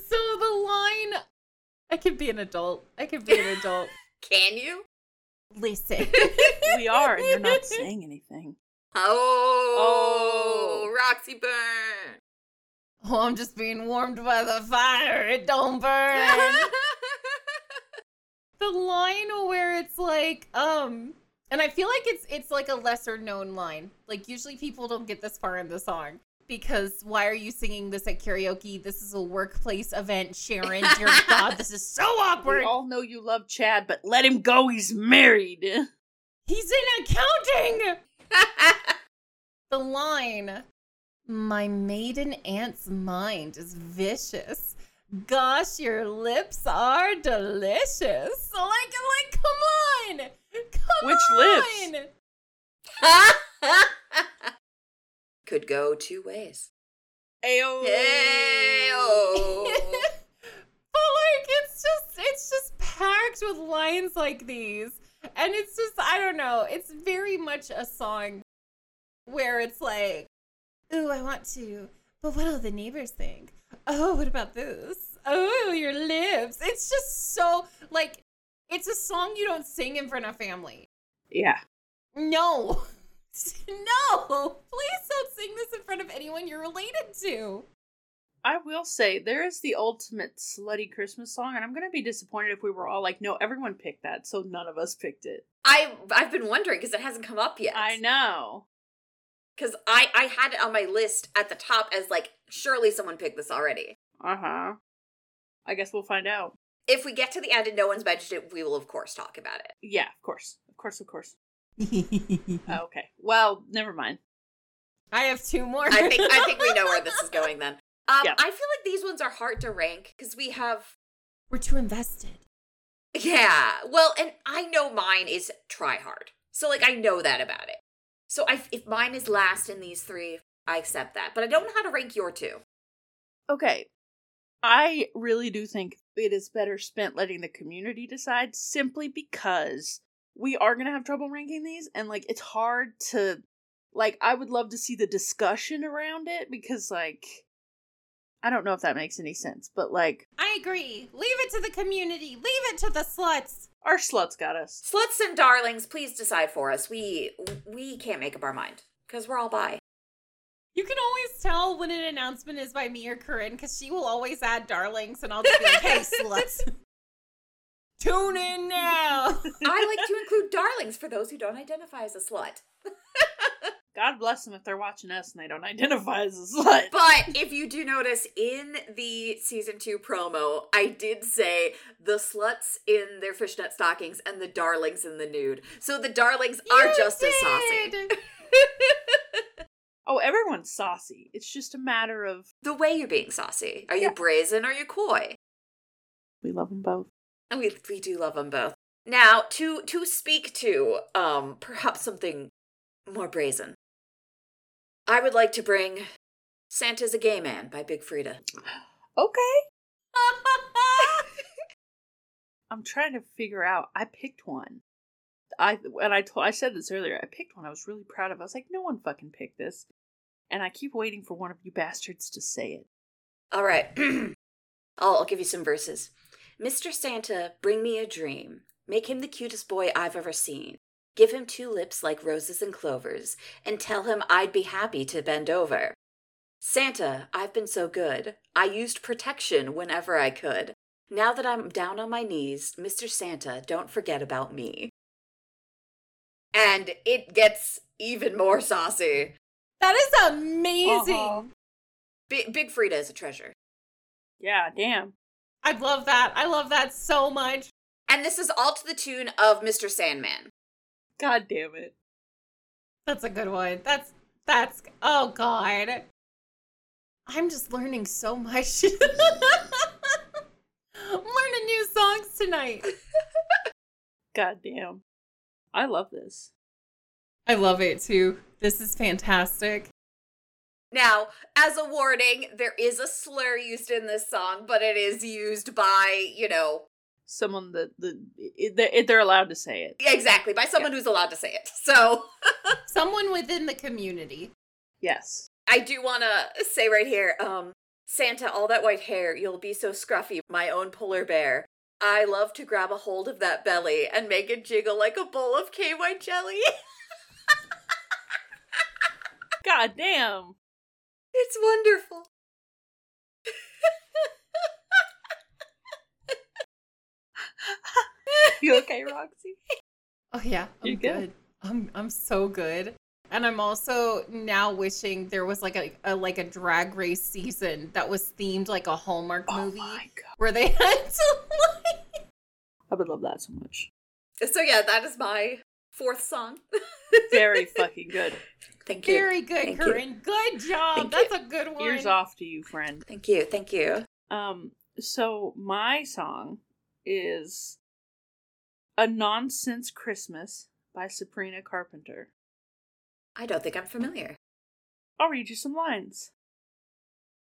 Speaker 3: So the line I can be an adult. I can be an adult.
Speaker 1: Can you?
Speaker 3: Listen.
Speaker 2: we are, and you're not saying anything.
Speaker 1: Oh,
Speaker 2: Oh.
Speaker 1: Roxy Burn.
Speaker 3: Oh, I'm just being warmed by the fire. It don't burn. the line where it's like, um, and I feel like it's it's like a lesser known line. Like usually people don't get this far in the song because why are you singing this at karaoke? This is a workplace event, Sharon. Dear God, this is so awkward.
Speaker 2: We all know you love Chad, but let him go. He's married.
Speaker 3: He's in accounting. The line, my maiden aunt's mind is vicious. Gosh, your lips are delicious. Like, like, come on, come on!
Speaker 2: Which
Speaker 3: on.
Speaker 2: lips?
Speaker 1: Could go two ways.
Speaker 2: Ayo.
Speaker 1: Ayo.
Speaker 3: but like, it's just, it's just packed with lines like these, and it's just, I don't know. It's very much a song where it's like, ooh, I want to, but what'll the neighbors think? Oh, what about this? Oh, your lips. It's just so like, it's a song you don't sing in front of family.
Speaker 2: Yeah.
Speaker 3: No. No, please don't sing this in front of anyone you're related to.
Speaker 2: I will say there is the ultimate slutty Christmas song, and I'm gonna be disappointed if we were all like, no, everyone picked that, so none of us picked it.
Speaker 1: I I've been wondering because it hasn't come up yet.
Speaker 2: I know.
Speaker 1: Because I, I had it on my list at the top as like, surely someone picked this already.
Speaker 2: Uh huh. I guess we'll find out.
Speaker 1: If we get to the end and no one's mentioned it, we will of course talk about it.
Speaker 2: Yeah, of course. Of course, of course. okay. Well, never mind.
Speaker 3: I have two more.
Speaker 1: I think I think we know where this is going then. Um,
Speaker 2: Yeah.
Speaker 1: I feel like these ones are hard to rank because we have
Speaker 3: We're too invested.
Speaker 1: Yeah. Well, and I know mine is try hard. So like I know that about it. So I, if mine is last in these three, I accept that. But I don't know how to rank your two.
Speaker 2: Okay. I really do think it is better spent letting the community decide simply because we are going to have trouble ranking these and like it's hard to like I would love to see the discussion around it because like I don't know if that makes any sense, but like
Speaker 3: I agree. Leave it to the community. Leave it to the sluts.
Speaker 2: Our sluts got us.
Speaker 1: Sluts and darlings, please decide for us. We we can't make up our mind because we're all bi.
Speaker 3: You can always tell when an announcement is by me or Corinne because she will always add darlings, and I'll just be like, "Hey, sluts, tune in now."
Speaker 1: I like to include darlings for those who don't identify as a slut.
Speaker 2: God bless them if they're watching us and they don't identify as a slut.
Speaker 1: But if you do notice in the season two promo, I did say the sluts in their fishnet stockings and the darlings in the nude. So the darlings are
Speaker 3: You
Speaker 1: just as saucy.
Speaker 2: oh, everyone's saucy. It's just a matter of
Speaker 1: the way you're being saucy. Are you brazen or are you coy?
Speaker 2: we love them both.
Speaker 1: And we we do love them both. Now, to to speak to um perhaps something more brazen. I would like to bring Santa's a Gay Man by Big Freedia.
Speaker 2: Okay. I'm trying to figure out. I picked one. I and I told I said this earlier. I picked one. I was really proud of. I was like, no one fucking picked this, and I keep waiting for one of you bastards to say it.
Speaker 1: All right. I'll, I'll give you some verses. Mr. Santa, bring me a dream. Make him the cutest boy I've ever seen. Give him two lips like roses and clovers, and tell him I'd be happy to bend over. Santa, I've been so good. I used protection whenever I could. Now that I'm down on my knees, Mr. Santa, don't forget about me. And it gets even more saucy.
Speaker 3: that is amazing.
Speaker 2: Uh-huh.
Speaker 1: Big, Big Freedia is a treasure.
Speaker 2: Yeah, damn.
Speaker 3: I love that. I love that so much.
Speaker 1: And this is all to the tune of Mr. Sandman.
Speaker 2: God damn it.
Speaker 3: That's a good one. That's that's oh god. I'm just learning so much. I'm learning new songs tonight.
Speaker 2: God damn. I love this.
Speaker 3: I love it too. This is fantastic.
Speaker 1: Now, as a warning, there is a slur used in this song, but it is used by, you know,
Speaker 2: Someone that the it, they're, they're allowed to say it.
Speaker 1: exactly, by someone who's allowed to say it. So,
Speaker 3: Someone within the community.
Speaker 2: Yes.
Speaker 1: I do want to say right here, um, Santa, all that white hair, you'll be so scruffy, my own polar bear. I love to grab a hold of that belly and make it jiggle like a bowl of KY jelly.
Speaker 2: God damn.
Speaker 1: it's wonderful.
Speaker 2: You okay, Roxy?
Speaker 3: Oh yeah, I'm
Speaker 2: You're good.
Speaker 3: good. I'm I'm so good. And I'm also now wishing there was like a, a like a drag race season that was themed like a Hallmark movie
Speaker 2: Oh my god.
Speaker 3: where they had to like
Speaker 2: I would love that so much.
Speaker 1: So, yeah, that is my fourth song.
Speaker 2: Very fucking good.
Speaker 1: Thank you.
Speaker 3: very good,
Speaker 1: Thank you.
Speaker 3: Good job.
Speaker 1: Thank
Speaker 3: That's a good one.
Speaker 2: Ears off to you, friend.
Speaker 1: Thank you. Thank you.
Speaker 2: Um, so my song is A Nonsense Christmas by Sabrina Carpenter.
Speaker 1: I don't think I'm familiar.
Speaker 2: I'll read you some lines.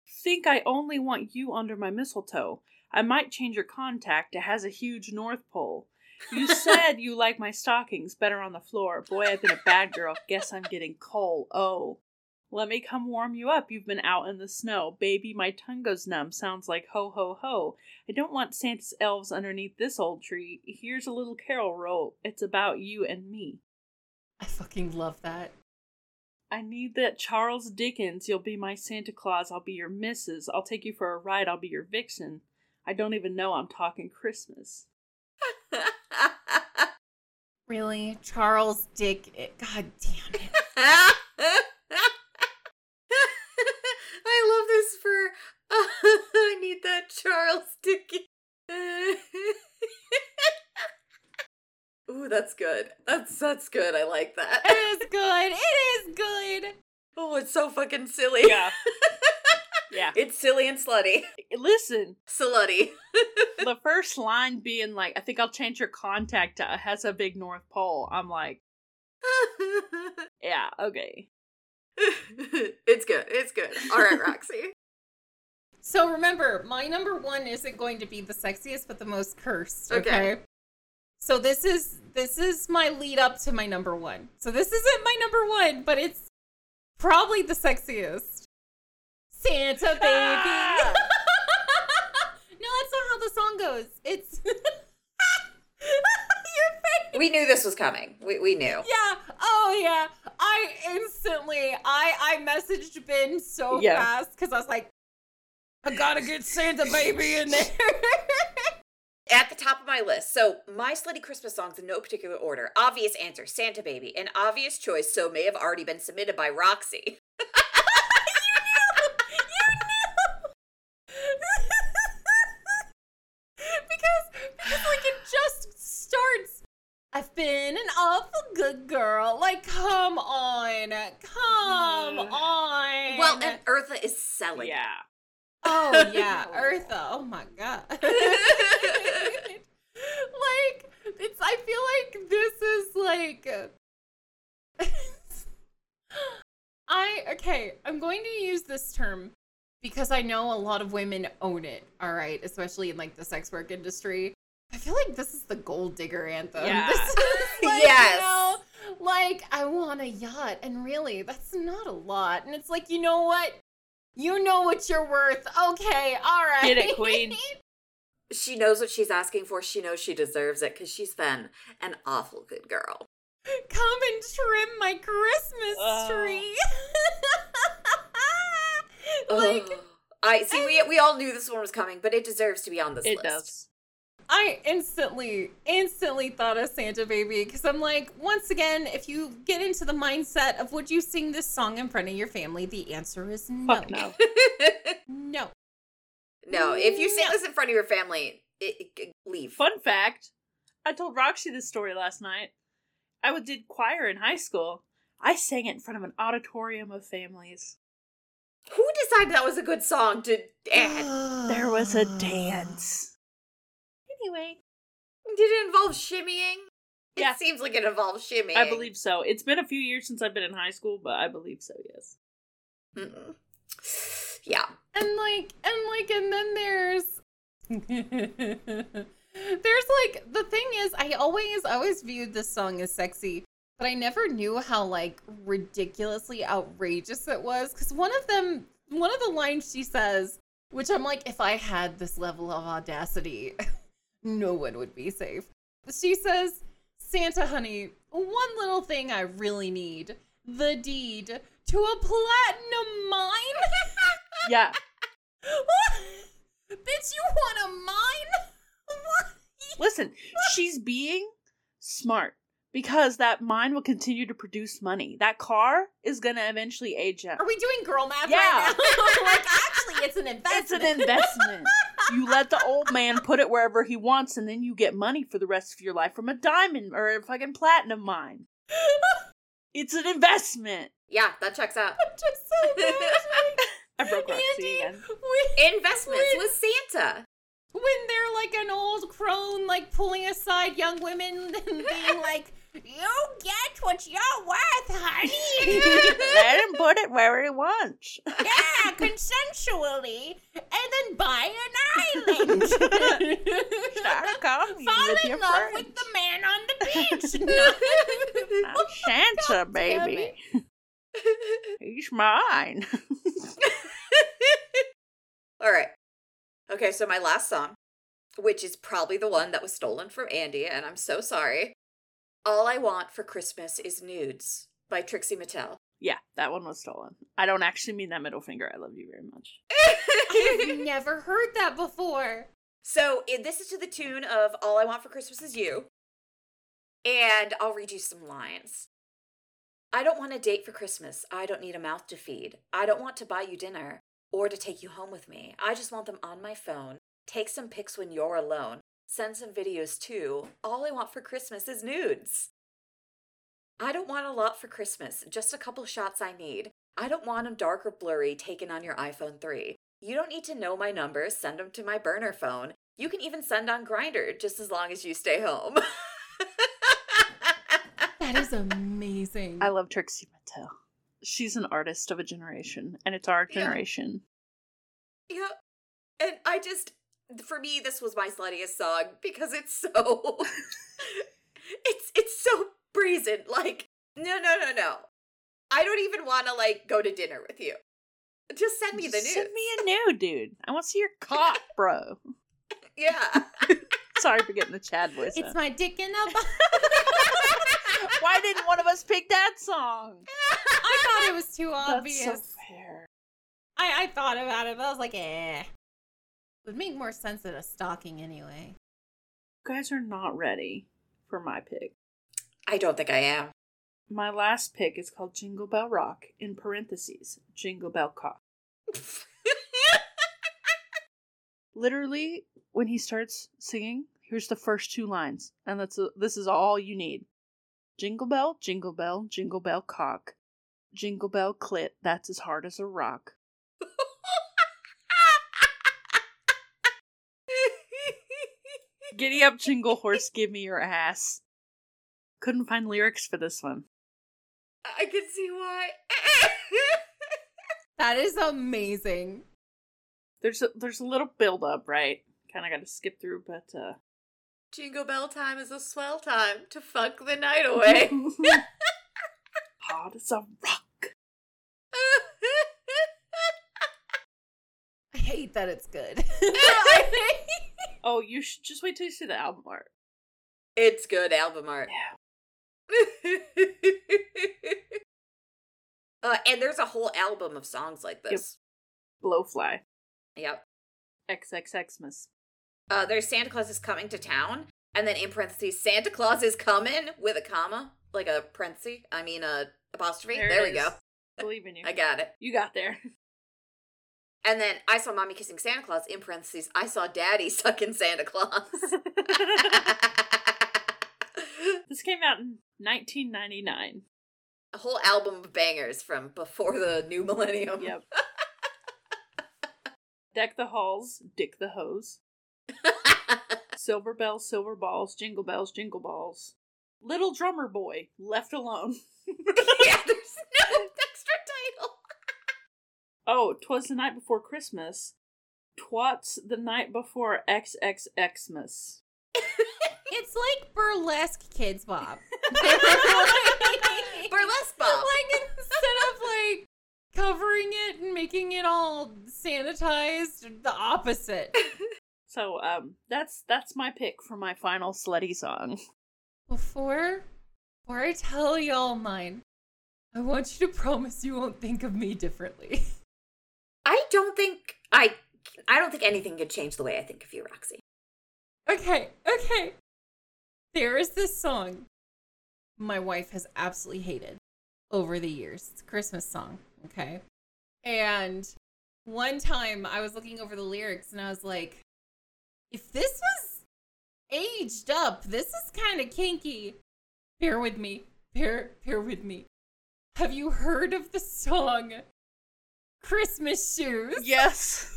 Speaker 2: Think I only want you under my mistletoe. I might change your contact. It has a huge North Pole. You said you like my stockings better on the floor. Boy, I've been a bad girl. Guess I'm getting coal. Oh. Let me come warm you up. You've been out in the snow. Baby, my tongue goes numb. Sounds like ho ho ho. I don't want Santa's elves underneath this old tree. Here's a little carol roll. It's about you and me.
Speaker 3: I fucking love that.
Speaker 2: I need that Charles Dickens. You'll be my Santa Claus. I'll be your missus. I'll take you for a ride. I'll be your vixen. I don't even know I'm talking Christmas.
Speaker 3: Really? Charles Dick eh, God damn it.
Speaker 1: Charles Dickens. Ooh, that's good. That's that's good. I like that.
Speaker 3: It is good. It is good.
Speaker 1: Oh, it's so fucking silly.
Speaker 2: Yeah. Yeah.
Speaker 1: It's silly and slutty.
Speaker 2: Listen,
Speaker 1: Slutty.
Speaker 2: the first line being like, I think I'll change your contact to uh, has a big North Pole. I'm like, yeah, okay.
Speaker 1: it's good. It's good. All right, Roxy.
Speaker 3: So remember, my number one isn't going to be the sexiest, but the most cursed. Okay.
Speaker 1: Okay.
Speaker 3: So this is this is my lead up to my number one. So this isn't my number one, but it's probably the sexiest. Santa baby.
Speaker 2: Ah!
Speaker 3: no, that's not how the song goes. It's your face.
Speaker 1: We knew this was coming. We we knew.
Speaker 3: Yeah. Oh yeah. I instantly I I messaged Ben so
Speaker 2: Yeah.
Speaker 3: fast because I was like, I gotta get Santa baby in there.
Speaker 1: At the top of my list. So my slutty Christmas songs in no particular order. Obvious answer, Santa Baby. An obvious choice, so may have already been submitted by Roxy.
Speaker 3: because because like it just starts. I've been an awful good girl. Like, come on, come
Speaker 2: Mm.
Speaker 3: on.
Speaker 1: Well, and Eartha is selling.
Speaker 2: Yeah.
Speaker 3: Oh yeah, Eartha. Uh, oh my god. like, it's. I feel like this is like. I okay. I'm going to use this term because I know a lot of women own it. All right, especially in like the sex work industry. I feel like this is the gold digger anthem.
Speaker 2: Yeah.
Speaker 3: This is like,
Speaker 1: Yes.
Speaker 3: You know, like I want a yacht, and really, that's not a lot. And it's like, you know what? You know what you're worth. Okay, all right.
Speaker 2: Get it, queen.
Speaker 1: She knows what she's asking for. She knows she deserves it because she's been an awful good girl.
Speaker 3: Come and trim my Christmas
Speaker 2: Oh.
Speaker 3: tree. like
Speaker 1: Ugh. I see. We we all knew this one was coming, but it deserves to be on this
Speaker 2: It
Speaker 1: list.
Speaker 2: does.
Speaker 3: I instantly, instantly thought of Santa Baby because I'm like, once again, if you get into the mindset of would you sing this song in front of your family, the answer is no.
Speaker 2: Fuck no.
Speaker 3: No.
Speaker 1: no, if you sing
Speaker 3: No.
Speaker 1: this in front of your family, it, it- leave.
Speaker 2: Fun fact I told Roxy this story last night. I would- did choir in high school. I sang it in front of an auditorium of families.
Speaker 1: Who decided that was a good song to add?
Speaker 2: There was a dance. Anyway,
Speaker 1: Did it involve shimmying? It
Speaker 2: Yeah.
Speaker 1: seems like it involves shimmying.
Speaker 2: I believe so. It's been a few years since I've been in high school, but I believe so, yes.
Speaker 1: Mm-mm. Yeah.
Speaker 3: And like, and like, and then there's. there's like the thing is i always always viewed this song as sexy but i never knew how like ridiculously outrageous it was because one of them one of the lines she says which i'm like if i had this level of audacity no one would be safe she says santa honey one little thing i really need the deed to a platinum mine
Speaker 2: Yeah.
Speaker 3: What? Bitch, you want a mine?
Speaker 2: Listen, she's being smart because that mine will continue to produce money. That car is going to eventually age out.
Speaker 3: Are we doing girl math
Speaker 2: Yeah.
Speaker 3: right now? like, actually, it's an investment.
Speaker 2: It's an investment. You let the old man put it wherever he wants, and then you get money for the rest of your life from a diamond or a fucking platinum mine. It's an investment.
Speaker 1: Yeah, that checks out.
Speaker 3: I'm Just so.
Speaker 2: I broke Roxy again.
Speaker 3: when,
Speaker 1: Investments
Speaker 3: when-
Speaker 1: with Santa.
Speaker 3: when they're like an old crone, like pulling aside young women and being like, "You get what you're worth, honey."
Speaker 2: Let him put it where he wants.
Speaker 3: yeah, consensually, and then buy an island.
Speaker 2: Start a
Speaker 3: Fall
Speaker 2: with
Speaker 3: in
Speaker 2: your
Speaker 3: love
Speaker 2: friends.
Speaker 3: with the man on the beach.
Speaker 2: I'm Santa, baby. He's mine.
Speaker 1: All right. Okay, so my last song, which is probably the one that was stolen from Andy, and I'm so sorry. All I Want for Christmas is Nudes by Trixie Mattel.
Speaker 2: yeah, that one was stolen. I don't actually mean that middle finger. I love you very much.
Speaker 3: I've never heard that before.
Speaker 1: so this is to the tune of All I Want for Christmas is You. And I'll read you some lines. I don't want a date for Christmas. I don't need a mouth to feed. I don't want to buy you dinner or to take you home with me. I just want them on my phone Take some pics when you're alone. Send some videos too. All I want for Christmas is nudes. I don't want a lot for Christmas, just a couple shots I need. I don't want them dark or blurry taken on your iPhone 3. You don't need to know my numbers, send them to my burner phone. You can even send on Grindr just as long as you stay home.
Speaker 3: That is amazing.
Speaker 2: I love Trixie Mattel. She's an artist of a generation, and it's our
Speaker 1: Yeah.
Speaker 2: generation.
Speaker 1: Yeah. And I just for me this was my sluttiest song because it's so it's it's so brazen. Like, no no no no. I don't even wanna like go to dinner with you. Just send me the news.
Speaker 2: Send me a nude, dude. I want to see your cock, bro.
Speaker 1: yeah.
Speaker 2: Sorry for getting the Chad voice.
Speaker 3: it's
Speaker 2: out.
Speaker 3: my dick in a box.
Speaker 2: Why didn't one of us pick that song?
Speaker 3: I thought it was too obvious.
Speaker 2: That's so fair.
Speaker 3: I, I thought about it, but I was like, eh. Would make more sense than a stocking anyway.
Speaker 2: You guys are not ready for my pick.
Speaker 1: I don't think I am.
Speaker 2: My last pick is called Jingle Bell Rock, in parentheses, Jingle Bell Cock. Literally, when he starts singing, here's the first two lines, and that's this is all you need. Jingle bell, jingle bell, jingle bell cock. Jingle bell clit, that's as hard as a rock. Giddy up, jingle horse, give me your ass. Couldn't find lyrics for this one.
Speaker 1: I can see why.
Speaker 3: That is amazing.
Speaker 2: There's a, there's a little build up, right? Kind of got to skip through, but uh
Speaker 1: Jingle bell time is a swell time to fuck the night away.
Speaker 2: hard as a rock.
Speaker 3: I hate that it's good.
Speaker 2: Oh, you should just wait till you see the album art.
Speaker 1: it's good album art.
Speaker 2: Yeah.
Speaker 1: uh, and there's a whole album of songs like this.
Speaker 2: Blowfly.
Speaker 1: Yep.
Speaker 2: XXXmas.
Speaker 1: Uh, there's Santa Claus is coming to town, and then in parentheses, Santa Claus is coming with a comma, like a parenthesis. I mean a apostrophe.
Speaker 2: There
Speaker 1: There, we go.
Speaker 2: Believe in you.
Speaker 1: I got it.
Speaker 2: you got there.
Speaker 1: And then I saw mommy kissing Santa Claus in parentheses. I saw daddy sucking Santa Claus.
Speaker 2: this came out in 1999.
Speaker 1: a whole album of bangers from before the new millennium.
Speaker 2: Yep. Deck the halls, dick the hose. Silver bells, silver balls, jingle bells, jingle balls. Little drummer boy, left alone.
Speaker 1: yeah, there's no extra title.
Speaker 2: Oh, 'twas the night before Christmas. Twats the night before XXXmas.
Speaker 3: it's like burlesque kids, Bob.
Speaker 1: Burlesque Bob.
Speaker 3: Like instead of like covering it and making it all sanitized, the opposite.
Speaker 2: So, um, that's that's my pick for my final slutty song.
Speaker 3: Before, before I tell y'all mine, I want you to promise you won't think of me differently.
Speaker 1: I don't think I I don't think anything could change the way I think of you, Roxy.
Speaker 3: Okay, okay. There is this song my wife has absolutely hated over the years. It's a Christmas song, okay? And one time I was looking over the lyrics and I was like, if this was aged up, this is kind of kinky. Bear with me. Bear bear with me. Have you heard of the song Christmas Shoes?
Speaker 2: Yes.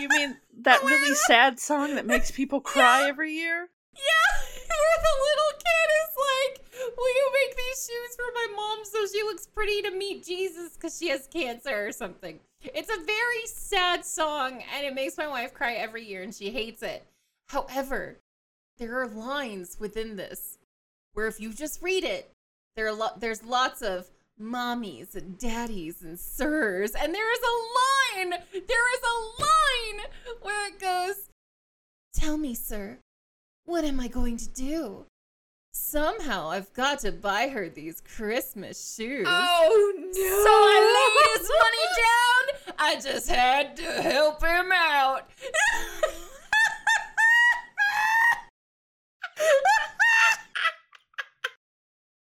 Speaker 2: You mean that really sad song that makes people cry every year?
Speaker 3: Yeah, where the little kid is like, "Will you make these shoes for my mom so she looks pretty to meet Jesus because she has cancer or something?" It's a very sad song, and it makes my wife cry every year, and she hates it. However, there are lines within this where if you just read it, there are lo- there's lots of mommies and daddies and sirs, and there is a line. There is a line where it goes, "Tell me, sir." What am I going to do? Somehow I've got to buy her these Christmas shoes.
Speaker 1: Oh no!
Speaker 3: So I laid his money down. I just had to help him out.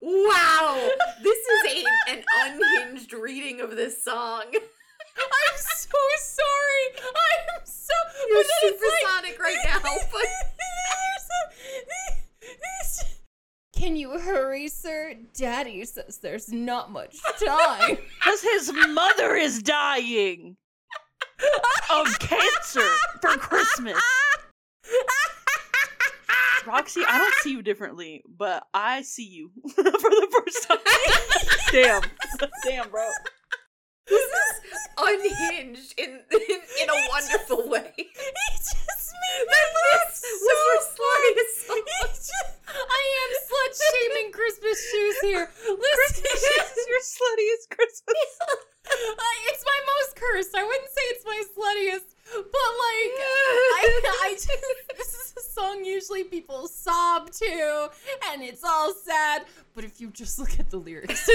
Speaker 1: Wow! This is a, an unhinged reading of this song.
Speaker 3: I'm so sorry. I am so.
Speaker 1: You're
Speaker 3: but then it's
Speaker 1: supersonic right now, but-
Speaker 3: Can you hurry, sir? Daddy says there's not much time.
Speaker 2: Because his mother is dying of cancer for Christmas. Roxy, I don't see you differently, but I see you for the first time. Damn. Damn, bro.
Speaker 1: This is unhinged in in, in a wonderful way.
Speaker 3: He just made me
Speaker 1: this
Speaker 3: so
Speaker 1: was your sluttiest
Speaker 3: just- I am slut shaming Christmas shoes here. Listen,
Speaker 2: Your sluttiest Christmas.
Speaker 3: I, it's my most cursed. I wouldn't say it's my sluttiest, but like, I, I just this is a song usually people sob to, and it's all sad. But if you just look at the lyrics,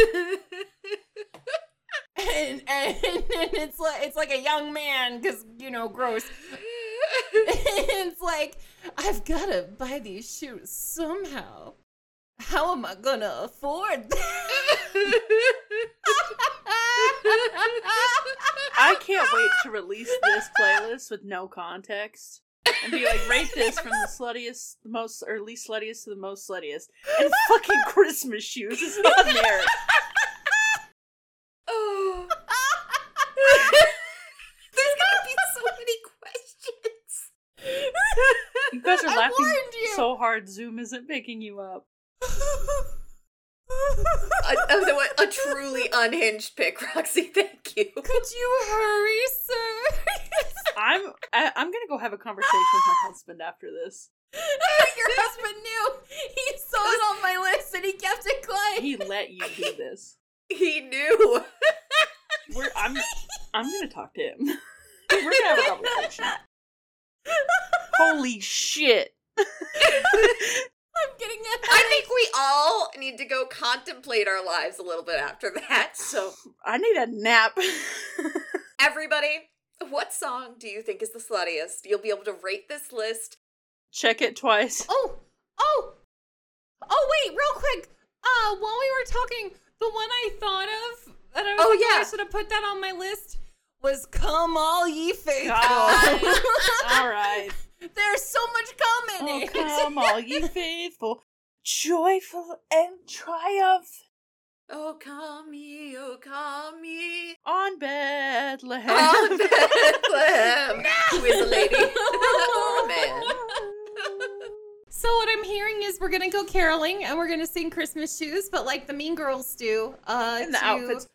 Speaker 3: and and, and it's like it's like a young man, because you know, gross. it's like I've gotta buy these shoes somehow. How am I gonna afford them?
Speaker 2: I can't wait to release this playlist with no context and be like, rate this from the sluttiest, the most, or least sluttiest to the most sluttiest. And fucking Christmas shoes is not there.
Speaker 1: Oh. There's gonna be so many questions.
Speaker 2: You guys are
Speaker 3: I
Speaker 2: laughing so hard, Zoom isn't picking you up.
Speaker 1: a, a, a truly unhinged pick, Roxy. Thank you.
Speaker 3: Could you hurry, sir?
Speaker 2: I'm I, I'm gonna go have a conversation with my husband after this.
Speaker 3: Your husband knew. He saw it on my list and he kept it quiet.
Speaker 2: He let you do this.
Speaker 1: He knew.
Speaker 2: We're I'm I'm gonna talk to him. We're gonna have a conversation. Holy shit!
Speaker 3: I'm getting a
Speaker 1: I think we all need to go contemplate our lives a little bit after that.
Speaker 2: So I need a nap.
Speaker 1: Everybody, what song do you think is the sluttiest? You'll be able to rate this list.
Speaker 2: Check it twice.
Speaker 3: Oh, oh, oh! Wait, real quick. Uh, while we were talking, the one I thought of that I was
Speaker 1: Oh,
Speaker 3: like, oh,
Speaker 1: yeah.
Speaker 3: I should have put that on my list was "Come All Ye Faithful."
Speaker 2: Oh, all right.
Speaker 3: There's so much cum in
Speaker 2: Oh,
Speaker 3: it.
Speaker 2: come all ye faithful, joyful and triumph
Speaker 1: Oh, come ye, oh, come ye.
Speaker 2: on Bethlehem.
Speaker 1: On Bethlehem. Who is a lady? or a man?
Speaker 3: So what I'm hearing is we're gonna go caroling and we're gonna sing Christmas shoes, but like the Mean Girls do, uh,
Speaker 2: In the
Speaker 3: to,
Speaker 2: outfits.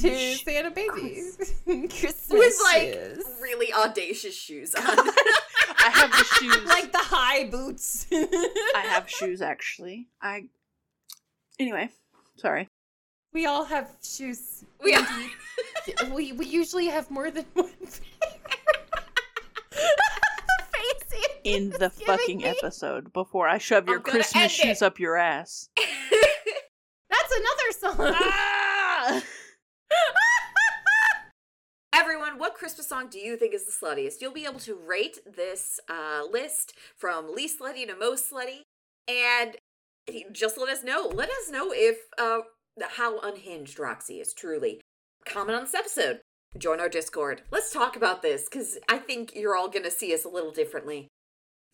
Speaker 3: to Santa Baby. Christmas
Speaker 1: With like
Speaker 3: shoes.
Speaker 1: really audacious shoes on.
Speaker 2: I have the shoes.
Speaker 3: like the high boots.
Speaker 2: I have shoes actually. I. Anyway, sorry.
Speaker 3: we all have shoes.
Speaker 1: We all-
Speaker 3: Indeed. we we usually have more than one. the
Speaker 2: In the fucking
Speaker 3: me.
Speaker 2: episode before I shove your Christmas
Speaker 1: it.
Speaker 2: shoes up your ass.
Speaker 3: That's another song.
Speaker 2: ah!
Speaker 1: Everyone, what Christmas song do you think is the sluttiest? You'll be able to rate this uh, list from least slutty to most slutty, and just let us know. Let us know if uh, how unhinged Roxy is truly. Comment on this episode. Join our Discord. Let's talk about this because I think you're all going to see us a little differently.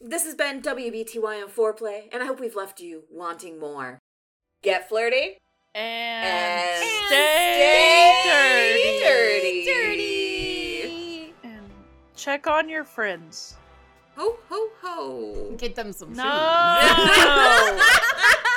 Speaker 1: This has been WBTY on Foreplay, and I hope we've left you wanting more. Get flirty
Speaker 2: And,
Speaker 1: and,
Speaker 2: stay,
Speaker 1: stay
Speaker 2: dirty.
Speaker 1: dirty.
Speaker 3: Dirty.
Speaker 2: And check on your friends.
Speaker 1: Ho ho ho.
Speaker 3: Get them some shoes.
Speaker 2: No.